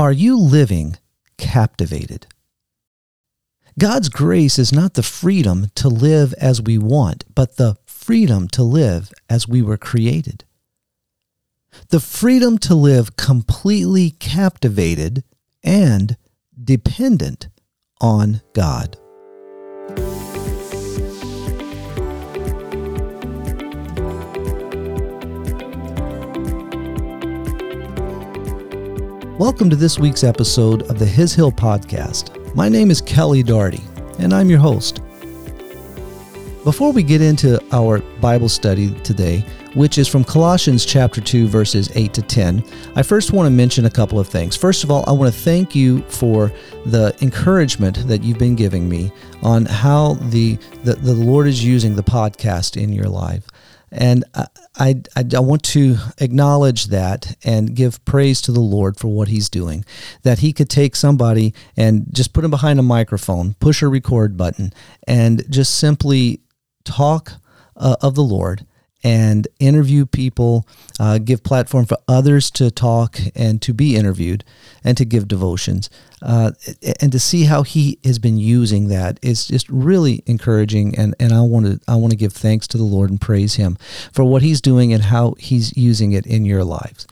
Are you living captivated? God's grace is not the freedom to live as we want, but the freedom to live as we were created. The freedom to live completely captivated and dependent on God. Welcome to this week's episode of the His Hill Podcast. My name is Kelly Doherty, and I'm your host. Before we get into our Bible study today, which is from Colossians chapter 2 verses 8 to 10, I first want to mention a couple of things. First of all, I want to thank you for the encouragement that you've been giving me on how the the, the Lord is using the podcast in your life. And uh, I, I, I, want to acknowledge that and give praise to the Lord for what He's doing. That He could take somebody and just put him behind a microphone, push a record button, and just simply talk uh, of the Lord and interview people, uh, give platform for others to talk and to be interviewed and to give devotions. Uh, and to see how he has been using that is just really encouraging. And, and I want to I want to give thanks to the Lord and praise Him for what He's doing and how He's using it in your lives.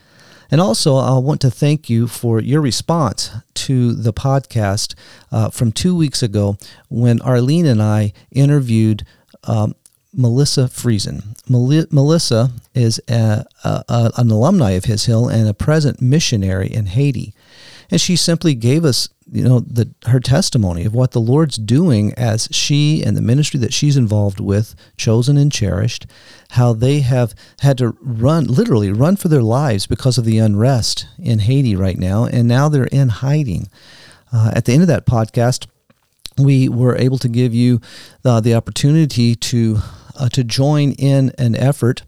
And also, I want to thank you for your response to the podcast uh, from two weeks ago when Arlene and I interviewed um, Melissa Friesen. Melissa is a, a, an alumni of His Hill and a present missionary in Haiti. And she simply gave us, you know, the, her testimony of what the Lord's doing as she and the ministry that she's involved with, chosen and cherished, how they have had to run, literally run for their lives because of the unrest in Haiti right now. And now they're in hiding. Uh, at the end of that podcast, we were able to give you uh, the opportunity to uh, to join in an effort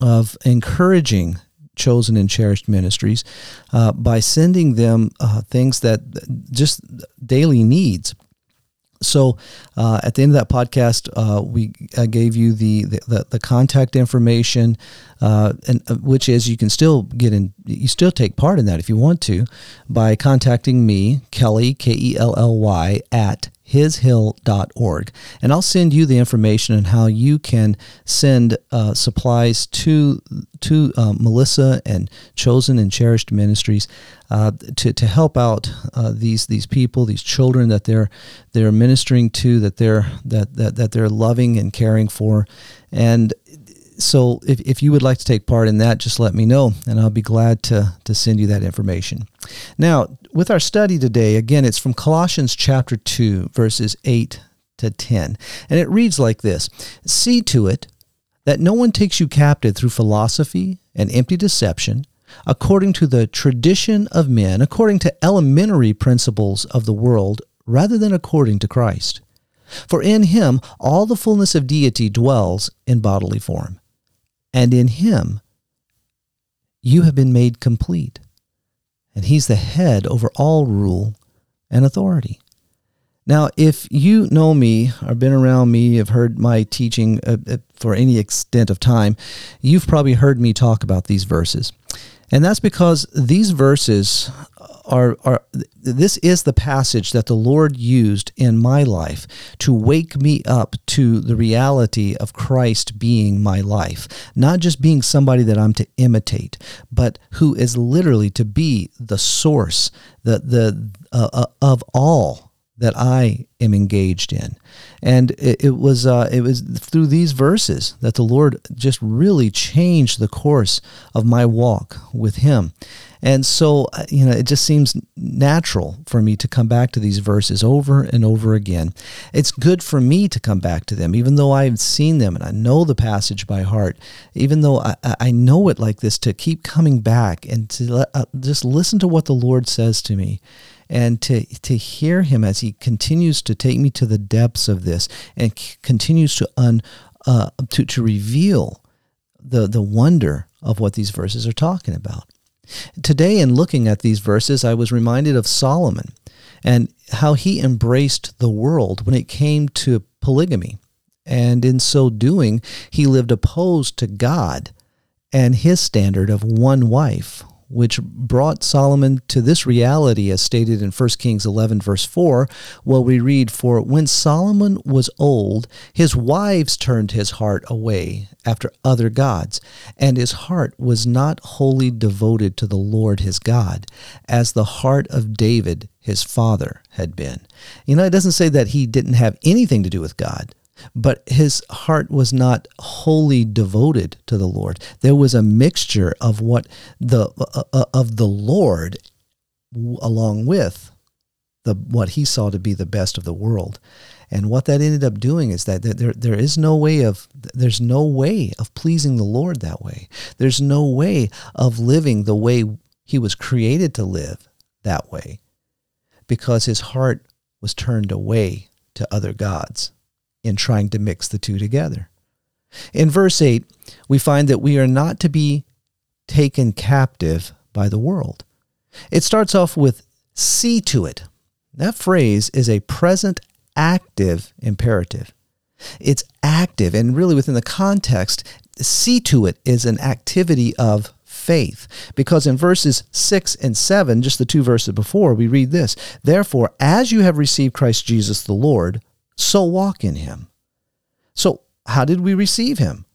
of encouraging chosen and cherished ministries uh, by sending them uh, things that just daily needs. So, uh, at the end of that podcast, uh, we gave you the, the, the contact information, and which is you can still get in, you still take part in that if you want to, by contacting me, Kelly K E L L Y at hishill.org. And I'll send you the information on how you can send uh, supplies to to uh, Melissa and Chosen and Cherished Ministries uh, to, to help out uh, these these people, these children that they're they're ministering to, that they're that, that, that they're loving and caring for. And so if, if you would like to take part in that, just let me know, and I'll be glad to, to send you that information. Now, with our study today, again, it's from Colossians chapter 2, verses 8 to 10. And it reads like this See to it that no one takes you captive through philosophy and empty deception, according to the tradition of men, according to elementary principles of the world, rather than according to Christ. For in him all the fullness of deity dwells in bodily form and in him you have been made complete. And he's the head over all rule and authority. Now, if you know me or been around me, have heard my teaching uh, uh, for any extent of time, you've probably heard me talk about these verses. And that's because these verses are, are this is the passage that the Lord used in my life to wake me up to the reality of Christ being my life, not just being somebody that I'm to imitate, but who is literally to be the source, the the uh, uh, of all that I am engaged in. And it, it was uh, it was through these verses that the Lord just really changed the course of my walk with Him. And so, uh, you know, it just seems natural for me to come back to these verses over and over again. It's good for me to come back to them, even though I've seen them and I know the passage by heart, even though I, I know it like this, to keep coming back and to uh, just listen to what the Lord says to me and to to hear him as he continues to take me to the depths of this and c- continues to un uh, to to reveal the the wonder of what these verses are talking about. Today, in looking at these verses, I was reminded of Solomon and how he embraced the world when it came to polygamy. And in so doing, he lived opposed to God and his standard of one wife, which brought Solomon to this reality as stated in 1 Kings 11 verse 4, well we read for when Solomon was old his wives turned his heart away after other gods and his heart was not wholly devoted to the Lord his God as the heart of David his father had been. You know it doesn't say that he didn't have anything to do with God but his heart was not wholly devoted to the Lord. There was a mixture of what the uh, uh, of the Lord along with the what he saw to be the best of the world. And what that ended up doing is that there, there is no way of there's no way of pleasing the Lord that way. There's no way of living the way he was created to live that way because his heart was turned away to other gods in trying to mix the two together. In verse 8, we find that we are not to be taken captive by the world. It starts off with see to it. That phrase is a present active imperative. It's active, and really within the context, see to it is an activity of faith. Because in verses 6 and 7, just the two verses before, we read this Therefore, as you have received Christ Jesus the Lord, so walk in him. So, how did we receive him?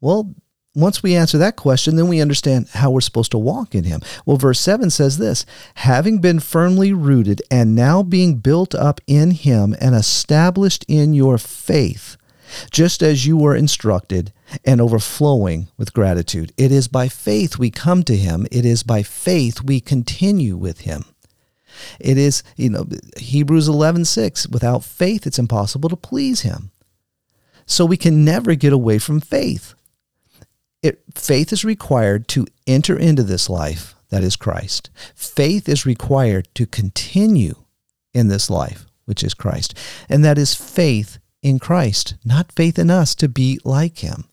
Well, once we answer that question, then we understand how we're supposed to walk in him. Well, verse 7 says this having been firmly rooted and now being built up in him and established in your faith, just as you were instructed and overflowing with gratitude. It is by faith we come to him, it is by faith we continue with him. It is, you know, Hebrews 11:6, without faith it's impossible to please him. So we can never get away from faith. It, faith is required to enter into this life that is Christ. Faith is required to continue in this life, which is Christ. And that is faith in Christ, not faith in us to be like him.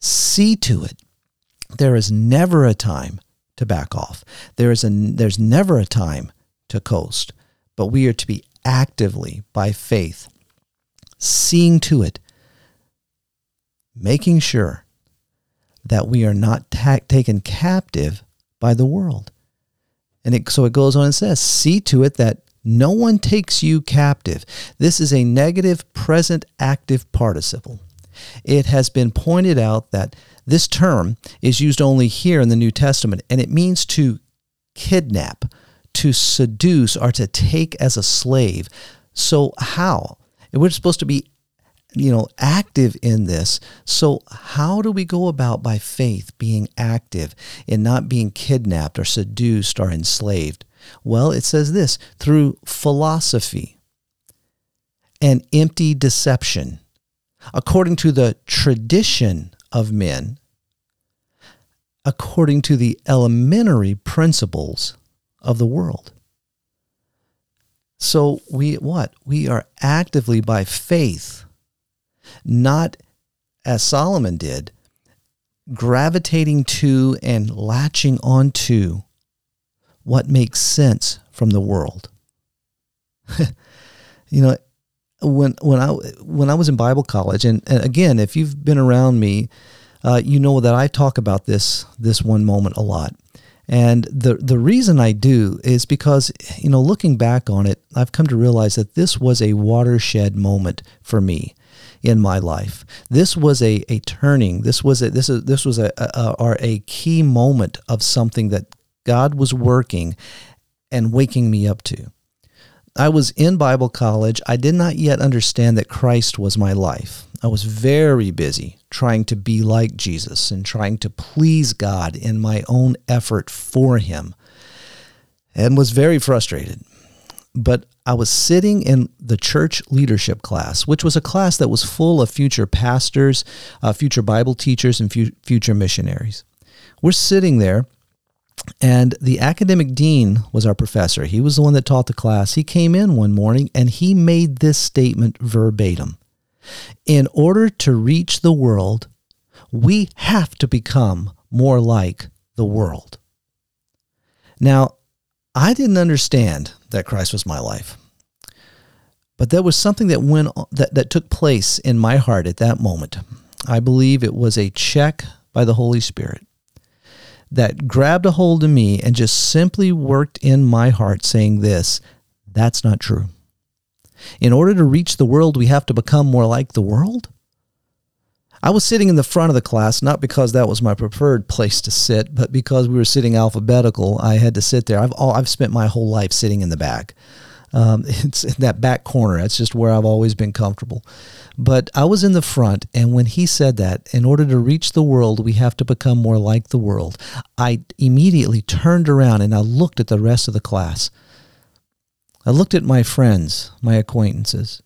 See to it. There is never a time to back off. There is a, there's never a time to coast, but we are to be actively, by faith, seeing to it, making sure that we are not ta- taken captive by the world. And it, so it goes on and says, see to it that no one takes you captive. This is a negative present active participle. It has been pointed out that this term is used only here in the New Testament, and it means to kidnap to seduce or to take as a slave. So, how? We're supposed to be you know active in this so how do we go about by faith being active and not being kidnapped or seduced or enslaved well it says this through philosophy and empty deception according to the tradition of men according to the elementary principles of the world. So we what? We are actively by faith, not as Solomon did, gravitating to and latching onto what makes sense from the world. you know, when when I when I was in Bible college, and, and again, if you've been around me, uh, you know that I talk about this this one moment a lot. And the the reason I do is because you know looking back on it, I've come to realize that this was a watershed moment for me in my life. This was a, a turning. This was a this is this was a, a, a, a key moment of something that God was working and waking me up to. I was in Bible college. I did not yet understand that Christ was my life. I was very busy trying to be like Jesus and trying to please God in my own effort for Him and was very frustrated. But I was sitting in the church leadership class, which was a class that was full of future pastors, uh, future Bible teachers, and fu- future missionaries. We're sitting there, and the academic dean was our professor. He was the one that taught the class. He came in one morning and he made this statement verbatim in order to reach the world, we have to become more like the world. Now, I didn't understand that Christ was my life. But there was something that went that, that took place in my heart at that moment. I believe it was a check by the Holy Spirit that grabbed a hold of me and just simply worked in my heart saying this that's not true. In order to reach the world, we have to become more like the world. I was sitting in the front of the class, not because that was my preferred place to sit, but because we were sitting alphabetical. I had to sit there. I've, all, I've spent my whole life sitting in the back. Um, it's in that back corner. That's just where I've always been comfortable. But I was in the front, and when he said that, in order to reach the world, we have to become more like the world, I immediately turned around and I looked at the rest of the class. I looked at my friends, my acquaintances,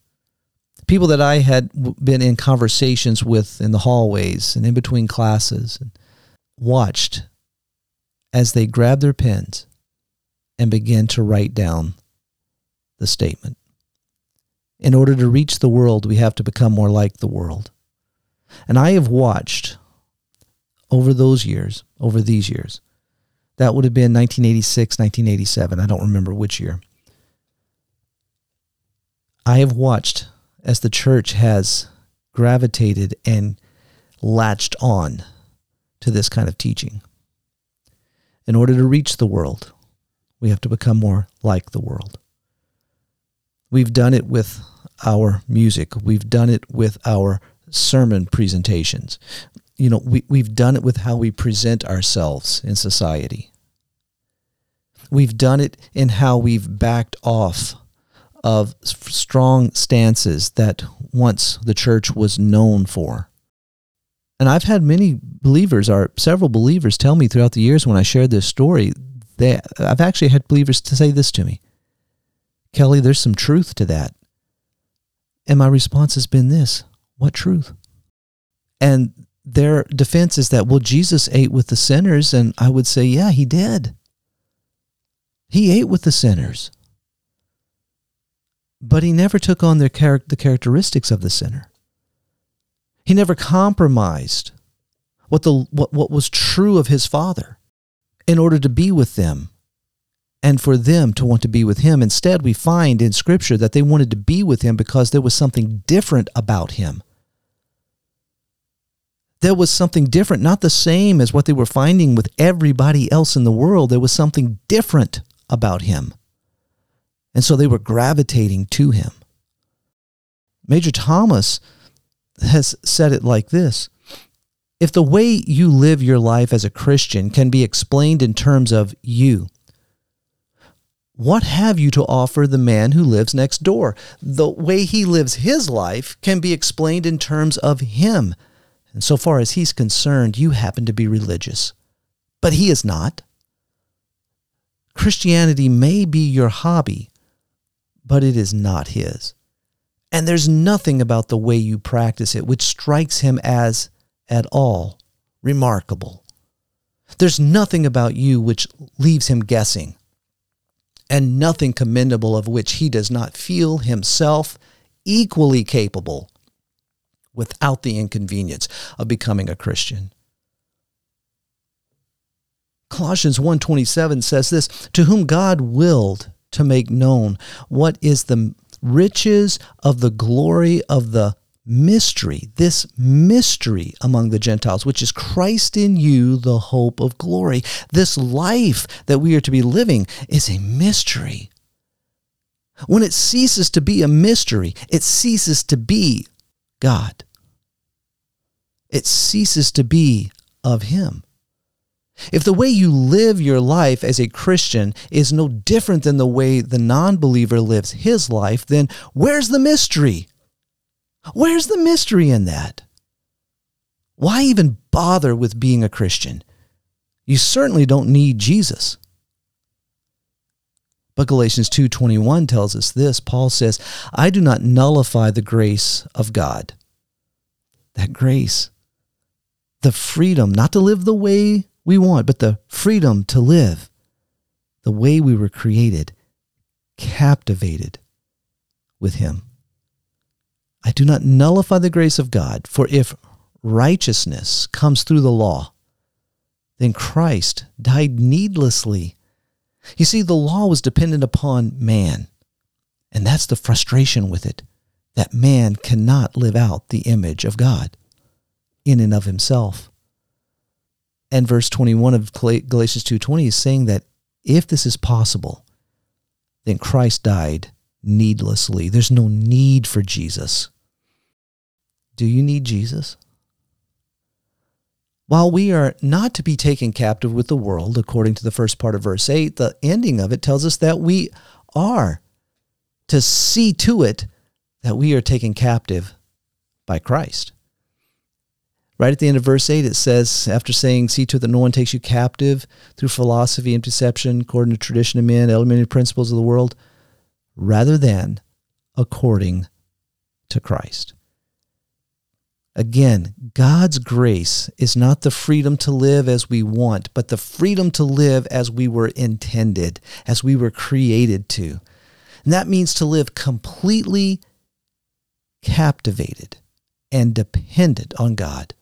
people that I had been in conversations with in the hallways and in between classes, and watched as they grabbed their pens and began to write down the statement. In order to reach the world, we have to become more like the world. And I have watched over those years, over these years, that would have been 1986, 1987. I don't remember which year. I have watched as the church has gravitated and latched on to this kind of teaching. In order to reach the world, we have to become more like the world. We've done it with our music. We've done it with our sermon presentations. You know, we, we've done it with how we present ourselves in society. We've done it in how we've backed off of strong stances that once the church was known for. And I've had many believers, or several believers, tell me throughout the years when I shared this story, that I've actually had believers to say this to me Kelly, there's some truth to that. And my response has been this What truth? And their defense is that, well, Jesus ate with the sinners. And I would say, yeah, he did. He ate with the sinners. But he never took on their char- the characteristics of the sinner. He never compromised what, the, what, what was true of his Father in order to be with them and for them to want to be with him. Instead, we find in Scripture that they wanted to be with him because there was something different about him. There was something different, not the same as what they were finding with everybody else in the world. There was something different about him. And so they were gravitating to him. Major Thomas has said it like this If the way you live your life as a Christian can be explained in terms of you, what have you to offer the man who lives next door? The way he lives his life can be explained in terms of him. And so far as he's concerned, you happen to be religious. But he is not. Christianity may be your hobby, but it is not his. And there's nothing about the way you practice it which strikes him as at all remarkable. There's nothing about you which leaves him guessing and nothing commendable of which he does not feel himself equally capable without the inconvenience of becoming a Christian. Colossians 1:27 says this, to whom God willed to make known what is the riches of the glory of the mystery, this mystery among the Gentiles, which is Christ in you, the hope of glory. This life that we are to be living is a mystery. When it ceases to be a mystery, it ceases to be God. It ceases to be of Him. If the way you live your life as a Christian is no different than the way the non believer lives his life, then where's the mystery? Where's the mystery in that? Why even bother with being a Christian? You certainly don't need Jesus. But Galatians 2:21 tells us this. Paul says, "I do not nullify the grace of God." That grace, the freedom not to live the way we want, but the freedom to live the way we were created, captivated with him. I do not nullify the grace of God, for if righteousness comes through the law, then Christ died needlessly. You see, the law was dependent upon man, and that's the frustration with it that man cannot live out the image of God in and of himself. And verse 21 of Galatians 2:20 is saying that if this is possible, then Christ died needlessly. There's no need for Jesus. Do you need Jesus? While we are not to be taken captive with the world, according to the first part of verse 8, the ending of it tells us that we are to see to it that we are taken captive by Christ. Right at the end of verse 8, it says, after saying, See to it that no one takes you captive through philosophy and deception, according to tradition of men, elementary principles of the world, rather than according to Christ. Again, God's grace is not the freedom to live as we want, but the freedom to live as we were intended, as we were created to. And that means to live completely captivated and dependent on God.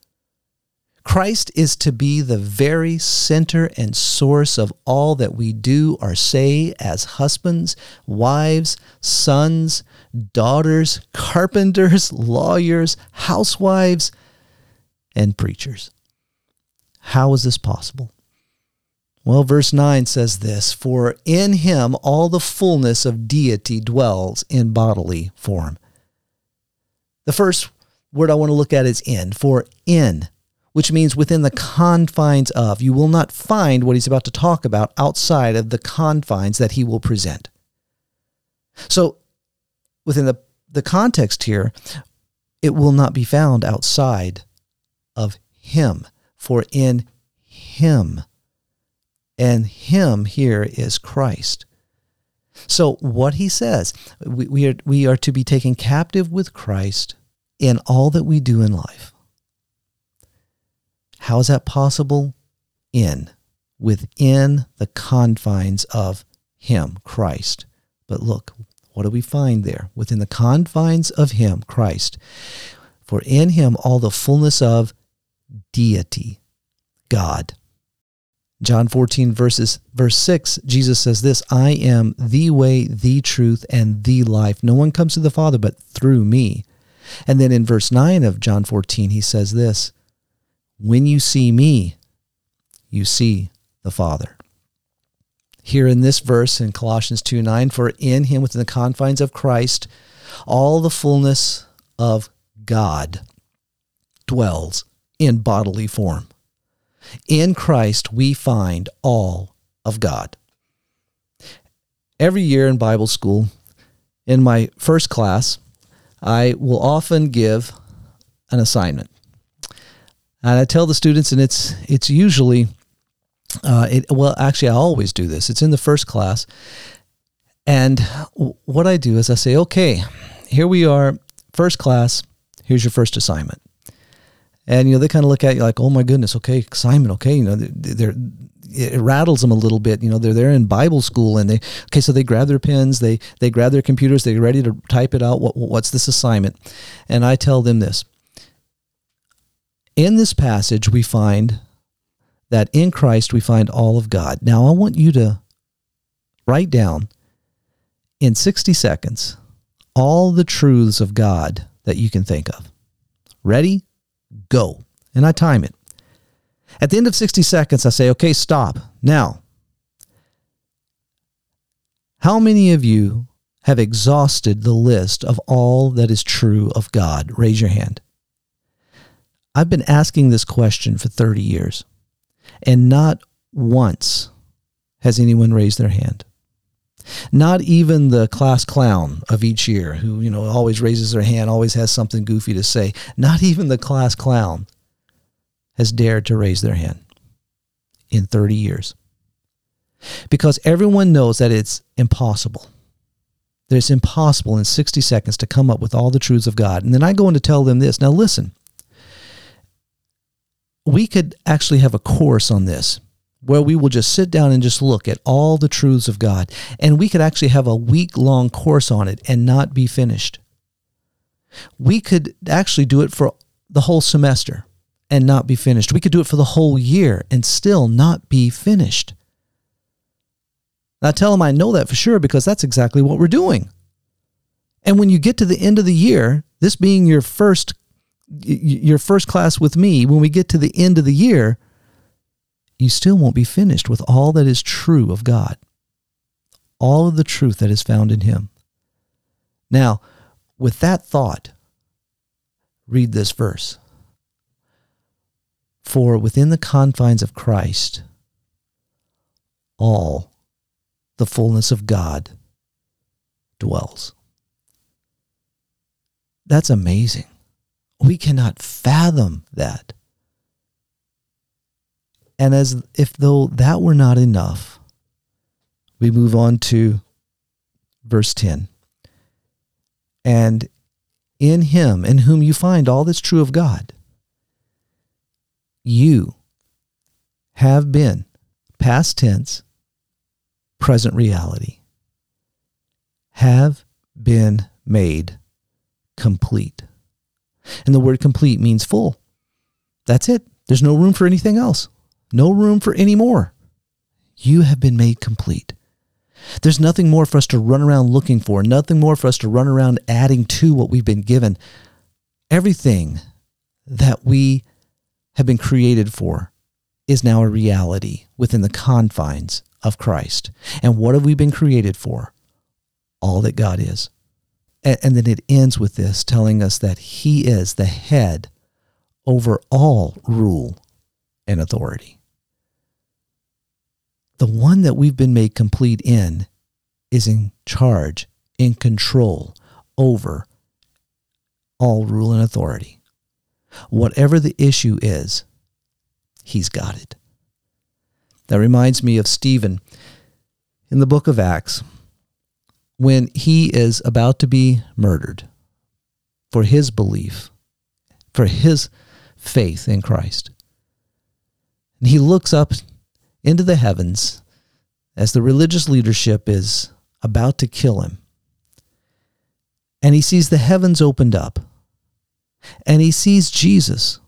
Christ is to be the very center and source of all that we do or say as husbands, wives, sons, daughters, carpenters, lawyers, housewives, and preachers. How is this possible? Well, verse 9 says this For in him all the fullness of deity dwells in bodily form. The first word I want to look at is in, for in which means within the confines of. You will not find what he's about to talk about outside of the confines that he will present. So, within the, the context here, it will not be found outside of him, for in him, and him here is Christ. So, what he says, we, we, are, we are to be taken captive with Christ in all that we do in life. How is that possible? In, within the confines of Him, Christ. But look, what do we find there? Within the confines of Him, Christ. For in Him all the fullness of deity, God. John 14 verses verse 6 Jesus says this I am the way the truth and the life no one comes to the father but through me and then in verse 9 of John 14 he says this when you see me, you see the Father. Here in this verse in Colossians 2 9, for in him within the confines of Christ, all the fullness of God dwells in bodily form. In Christ, we find all of God. Every year in Bible school, in my first class, I will often give an assignment. And I tell the students, and it's it's usually, uh, it, well, actually, I always do this. It's in the first class, and what I do is I say, okay, here we are, first class. Here's your first assignment, and you know they kind of look at you like, oh my goodness, okay, assignment, okay, you know they're, they're it rattles them a little bit. You know, they're there in Bible school and they okay, so they grab their pens, they they grab their computers, they're ready to type it out. What, what's this assignment? And I tell them this: in this passage, we find that in Christ we find all of God. Now, I want you to write down in 60 seconds all the truths of God that you can think of. Ready? Go. And I time it. At the end of 60 seconds, I say, okay, stop. Now, how many of you have exhausted the list of all that is true of God? Raise your hand. I've been asking this question for 30 years, and not once has anyone raised their hand. Not even the class clown of each year, who you know always raises their hand, always has something goofy to say. Not even the class clown has dared to raise their hand in 30 years. Because everyone knows that it's impossible. That it's impossible in 60 seconds to come up with all the truths of God. And then I go in to tell them this. Now, listen, we could actually have a course on this where we will just sit down and just look at all the truths of God. And we could actually have a week long course on it and not be finished. We could actually do it for the whole semester and not be finished. We could do it for the whole year and still not be finished. I tell them I know that for sure because that's exactly what we're doing. And when you get to the end of the year, this being your first your first class with me, when we get to the end of the year, you still won't be finished with all that is true of God, all of the truth that is found in Him. Now, with that thought, read this verse. For within the confines of Christ, all the fullness of God dwells. That's amazing. We cannot fathom that. And as if though that were not enough, we move on to verse 10. And in him, in whom you find all that's true of God, you have been, past tense, present reality, have been made complete. And the word complete means full. That's it. There's no room for anything else. No room for any more. You have been made complete. There's nothing more for us to run around looking for, nothing more for us to run around adding to what we've been given. Everything that we have been created for is now a reality within the confines of Christ. And what have we been created for? All that God is. And, then it ends with this telling us that He is the head over all rule and authority. The one that we've been made complete in is in charge, in control over all rule and authority. Whatever the issue is, he's got it. That reminds me of Stephen in the book of Acts when he is about to be murdered for his belief, for his faith in Christ. And he looks up into the heavens as the religious leadership is about to kill him. And he sees the heavens opened up. And he sees Jesus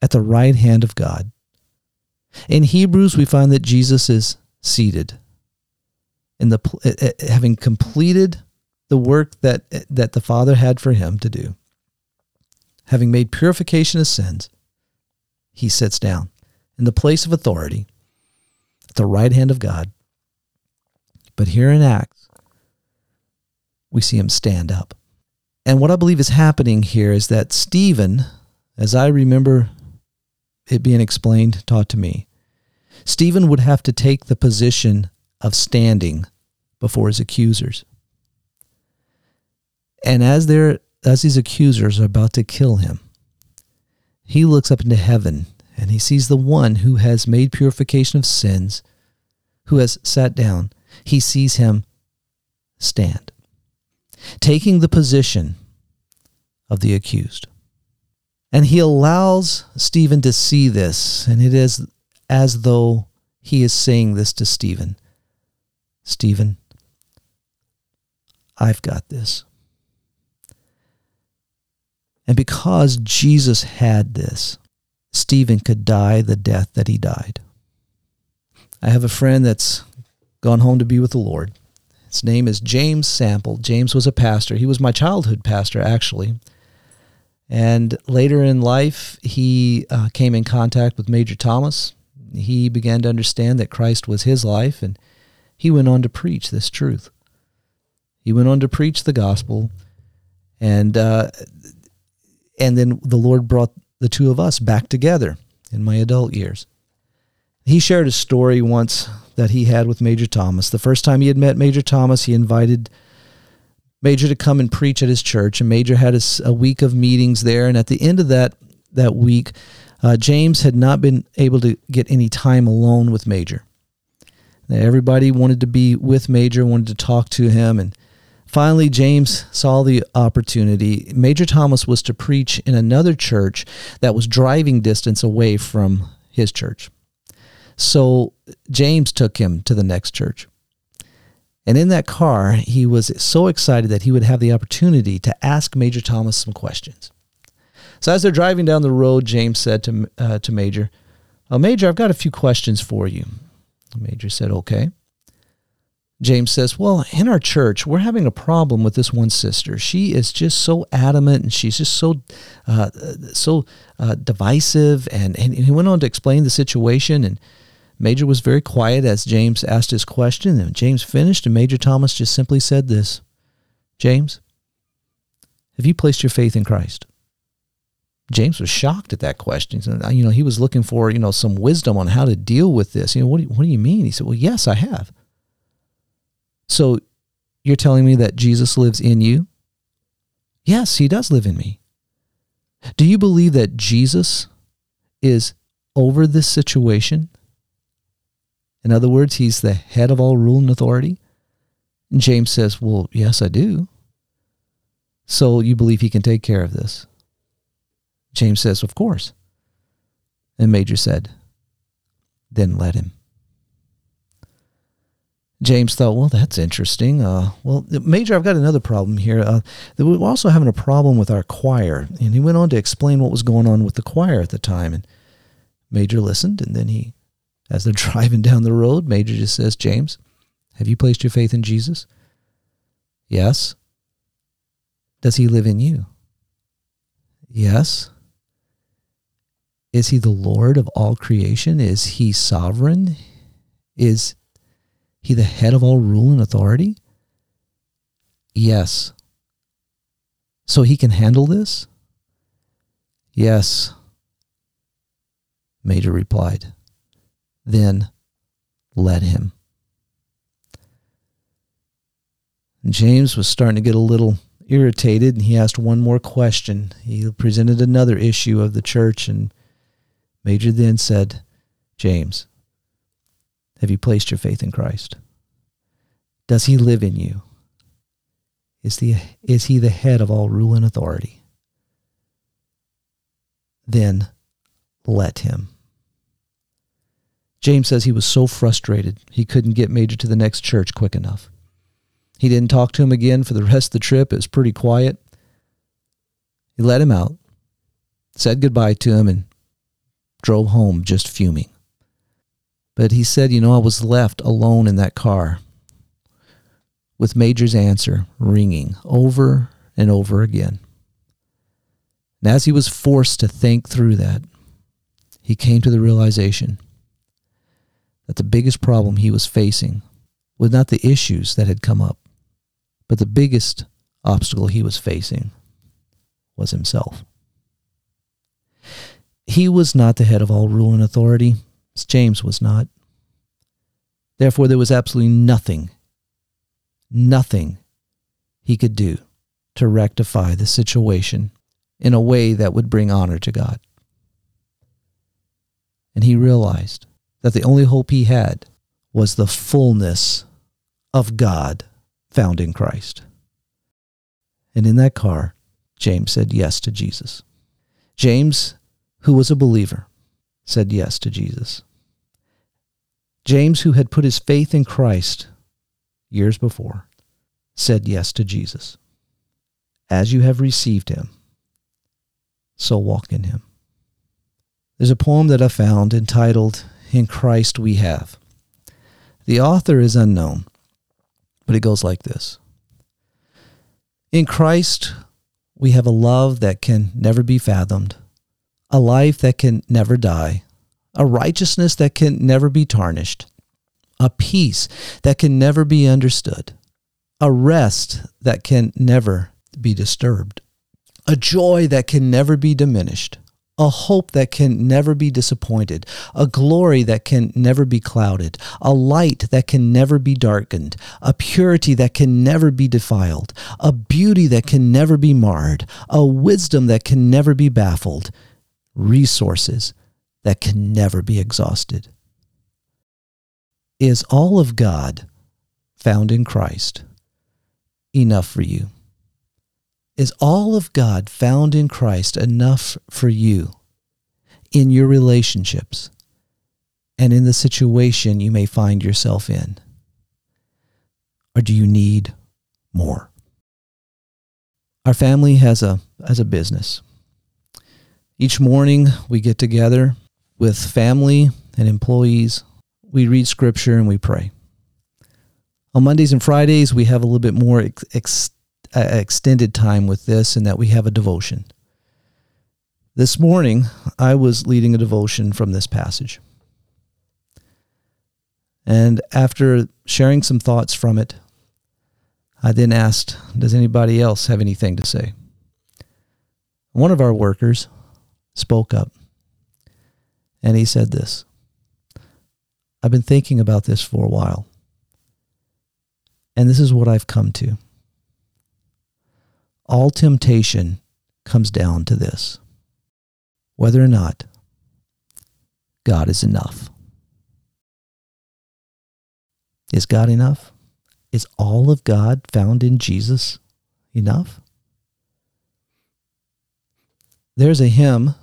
at the right hand of God. In Hebrews, we find that Jesus is seated in the eh, eh, having completed the work that that the Father had for him to do. Having made purification of sins, he sits down in the place of authority at the right hand of God. But here in Acts, we see him stand up. And what I believe is happening here is that Stephen, as I remember it being explained, taught to me, Stephen would have to take the position of standing before his accusers. And as they're as these accusers are about to kill him, he looks up into heaven and he sees the one who has made purification of sins, who has sat down. He sees him stand, taking the position of the accused. And he allows Stephen to see this, and it is as though he is saying this to Stephen Stephen, I've got this. And because Jesus had this, Stephen could die the death that he died. I have a friend that's gone home to be with the Lord. His name is James Sample. James was a pastor. He was my childhood pastor, actually. And later in life, he uh, came in contact with Major Thomas. He began to understand that Christ was his life, and he went on to preach this truth. He went on to preach the gospel, and uh, and then the Lord brought the two of us back together in my adult years. He shared a story once that he had with Major Thomas. The first time he had met Major Thomas, he invited Major to come and preach at his church, and Major had a, a week of meetings there. And at the end of that that week, uh, James had not been able to get any time alone with Major. Everybody wanted to be with Major, wanted to talk to him, and Finally, James saw the opportunity. Major Thomas was to preach in another church that was driving distance away from his church. So James took him to the next church. And in that car, he was so excited that he would have the opportunity to ask Major Thomas some questions. So as they're driving down the road, James said to, uh, to Major, oh, Major, I've got a few questions for you. Major said, okay. James says, Well, in our church, we're having a problem with this one sister. She is just so adamant and she's just so uh, so uh, divisive. And, and he went on to explain the situation. And Major was very quiet as James asked his question, and James finished, and Major Thomas just simply said this James, have you placed your faith in Christ? James was shocked at that question. You know, he was looking for, you know, some wisdom on how to deal with this. You know, what do you, what do you mean? He said, Well, yes, I have. So you're telling me that Jesus lives in you? Yes, he does live in me. Do you believe that Jesus is over this situation? In other words, he's the head of all rule and authority? And James says, Well, yes, I do. So you believe he can take care of this? James says, Of course. And Major said, Then let him. James thought, well, that's interesting. Uh, well, Major, I've got another problem here. Uh, we're also having a problem with our choir. And he went on to explain what was going on with the choir at the time. And Major listened, and then he, as they're driving down the road, Major just says, James, have you placed your faith in Jesus? Yes. Does he live in you? Yes. Is he the Lord of all creation? Is he sovereign? Is he the head of all rule and authority? Yes. So he can handle this? Yes. Major replied. Then let him. James was starting to get a little irritated and he asked one more question. He presented another issue of the church and Major then said, James, have you placed your faith in Christ? Does he live in you? Is, the, is he the head of all rule and authority? Then let him. James says he was so frustrated he couldn't get Major to the next church quick enough. He didn't talk to him again for the rest of the trip. It was pretty quiet. He let him out, said goodbye to him, and drove home just fuming. But he said, You know, I was left alone in that car with Major's answer ringing over and over again. And as he was forced to think through that, he came to the realization that the biggest problem he was facing was not the issues that had come up, but the biggest obstacle he was facing was himself. He was not the head of all rule and authority, James was not. Therefore, there was absolutely nothing, nothing he could do to rectify the situation in a way that would bring honor to God. And he realized that the only hope he had was the fullness of God found in Christ. And in that car, James said yes to Jesus. James who was a believer, said yes to Jesus. James, who had put his faith in Christ years before, said yes to Jesus. As you have received him, so walk in him. There's a poem that I found entitled, In Christ We Have. The author is unknown, but it goes like this In Christ, we have a love that can never be fathomed a life that can never die, a righteousness that can never be tarnished, a peace that can never be understood, a rest that can never be disturbed, a joy that can never be diminished, a hope that can never be disappointed, a glory that can never be clouded, a light that can never be darkened, a purity that can never be defiled, a beauty that can never be marred, a wisdom that can never be baffled resources that can never be exhausted. Is all of God found in Christ enough for you? Is all of God found in Christ enough for you in your relationships and in the situation you may find yourself in? Or do you need more? Our family has a, has a business. Each morning we get together with family and employees. We read scripture and we pray. On Mondays and Fridays, we have a little bit more ex- ex- uh, extended time with this, and that we have a devotion. This morning, I was leading a devotion from this passage. And after sharing some thoughts from it, I then asked, Does anybody else have anything to say? One of our workers spoke up and he said this I've been thinking about this for a while, and this is what I've come to. All temptation comes down to this whether or not God is enough. Is God enough? Is all of God found in Jesus enough? There's a hymn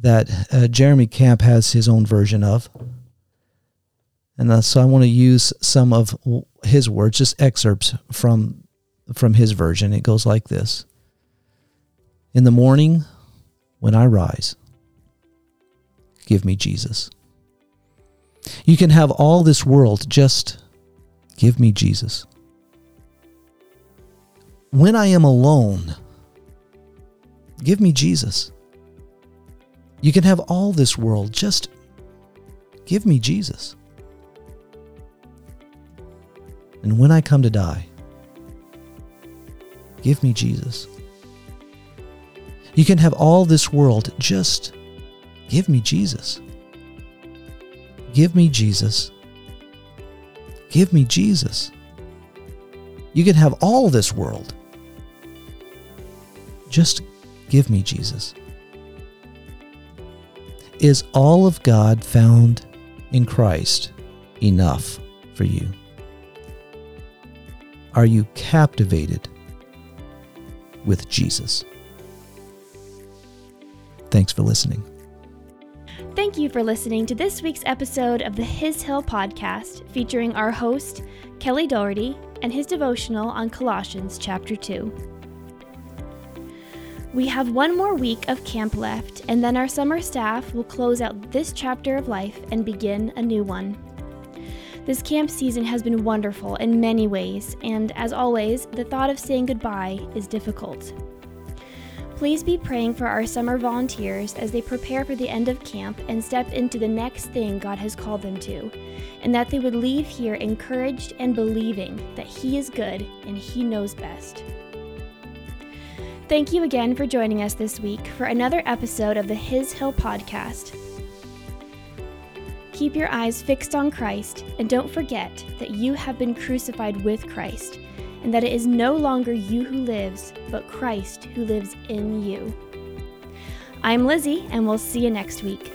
that uh, Jeremy Camp has his own version of. And uh, so I want to use some of his words, just excerpts from from his version. It goes like this. In the morning when I rise, give me Jesus. You can have all this world, just give me Jesus. When I am alone, give me Jesus. You can have all this world, just give me Jesus. And when I come to die, give me Jesus. You can have all this world, just give me Jesus. Give me Jesus. Give me Jesus. You can have all this world. Just give me Jesus. Is all of God found in Christ enough for you? Are you captivated with Jesus? Thanks for listening. Thank you for listening to this week's episode of the His Hill podcast featuring our host, Kelly Doherty, and his devotional on Colossians chapter 2. We have one more week of camp left, and then our summer staff will close out this chapter of life and begin a new one. This camp season has been wonderful in many ways, and as always, the thought of saying goodbye is difficult. Please be praying for our summer volunteers as they prepare for the end of camp and step into the next thing God has called them to, and that they would leave here encouraged and believing that He is good and He knows best. Thank you again for joining us this week for another episode of the His Hill podcast. Keep your eyes fixed on Christ and don't forget that you have been crucified with Christ and that it is no longer you who lives, but Christ who lives in you. I'm Lizzie, and we'll see you next week.